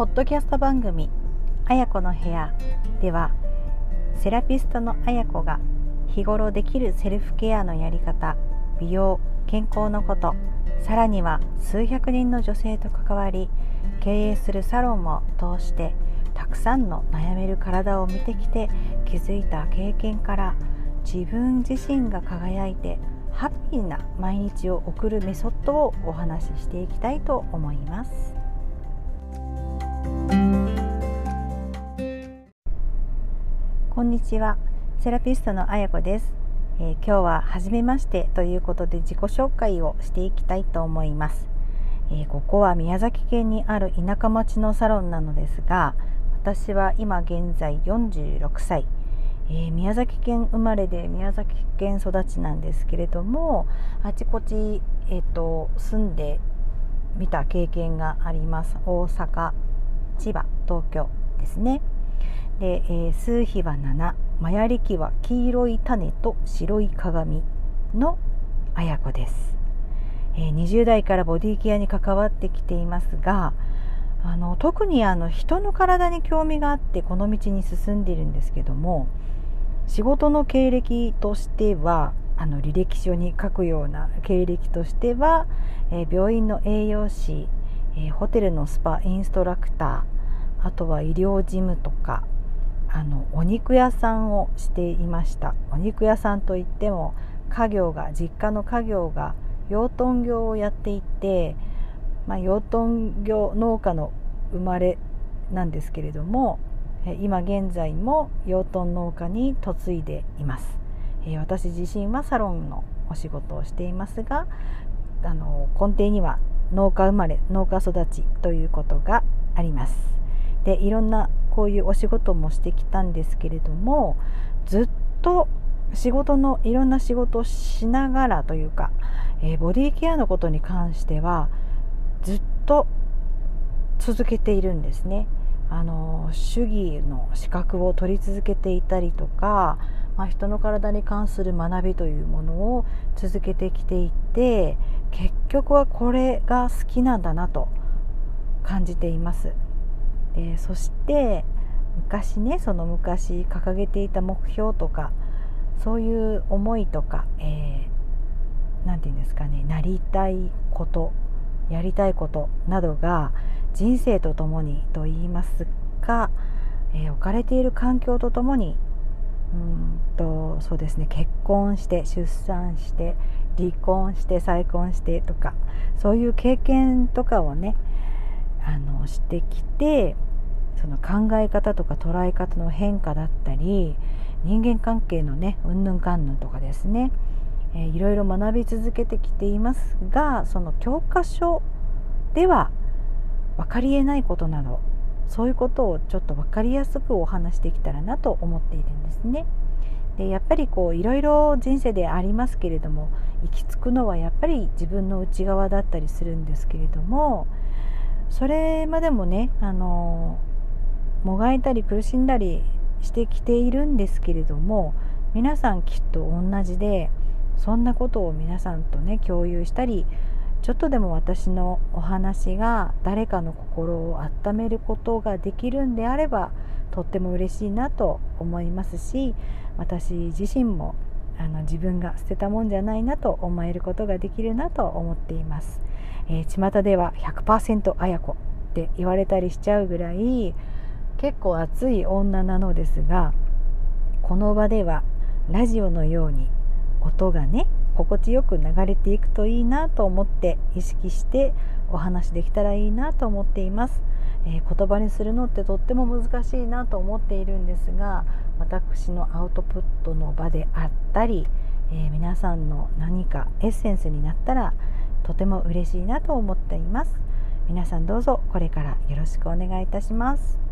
ポッドキャスト番組「あやこの部屋」ではセラピストのあやこが日頃できるセルフケアのやり方美容健康のことさらには数百人の女性と関わり経営するサロンを通してたくさんの悩める体を見てきて気づいた経験から自分自身が輝いてハッピーな毎日を送るメソッドをお話ししていきたいと思います。こんにちは。セラピストのあやこです、えー、今日は初めましてということで自己紹介をしていきたいと思います、えー、ここは宮崎県にある田舎町のサロンなのですが私は今現在46歳、えー、宮崎県生まれで宮崎県育ちなんですけれどもあちこち、えーと住んでみた経験があります。大阪千葉東京ですね。で、えー、数比は7マヤ暦は黄色い種と白い鏡のあや子です、えー、20代からボディケアに関わってきていますがあの特にあの人の体に興味があってこの道に進んでいるんですけども仕事の経歴としてはあの履歴書に書くような経歴としては、えー、病院の栄養士、えー、ホテルのスパインストラクターあとは医療事務とかあのお肉屋さんをしていました。お肉屋さんといっても家業が実家の家業が養豚業をやっていて、まあ、養豚業農家の生まれなんですけれども今現在も養豚農家に嫁いでいます。私自身はサロンのお仕事をしていますがあの根底には農家生まれ農家育ちということがあります。でいろんなこういうお仕事もしてきたんですけれどもずっと仕事のいろんな仕事をしながらというか、えー、ボディケアのことに関してはずっと続けているんですね。あの主義の資格を取り続けていたりとか、まあ、人の体に関する学びというものを続けてきていて結局はこれが好きなんだなと感じています。でそして昔ねその昔掲げていた目標とかそういう思いとか何、えー、て言うんですかねなりたいことやりたいことなどが人生とともにと言いますか、えー、置かれている環境とともにうんとそうですね結婚して出産して離婚して再婚してとかそういう経験とかをねあのしてきてその考え方とか捉え方の変化だったり人間関係のねうんぬんかんぬんとかですね、えー、いろいろ学び続けてきていますがその教科書では分かりえないことなどそういうことをちょっと分かりやすくお話しできたらなと思っているんですね。でやっぱりこういろいろ人生でありますけれども行き着くのはやっぱり自分の内側だったりするんですけれどもそれまでもねあのもがいたり苦しんだりしてきているんですけれども皆さんきっと同じでそんなことを皆さんとね共有したりちょっとでも私のお話が誰かの心を温めることができるんであればとっても嬉しいなと思いますし私自身もあの自分が捨てたもんじゃないなと思えることができるなと思っています。えー、巷では100%あや子って言われたりしちゃうぐらい結構熱い女なのですがこの場ではラジオのように音がね心地よく流れていくといいなと思って意識してお話できたらいいなと思っています、えー、言葉にするのってとっても難しいなと思っているんですが私のアウトプットの場であったり、えー、皆さんの何かエッセンスになったらとても嬉しいなと思っています。皆さんどうぞこれからよろしくお願いいたします。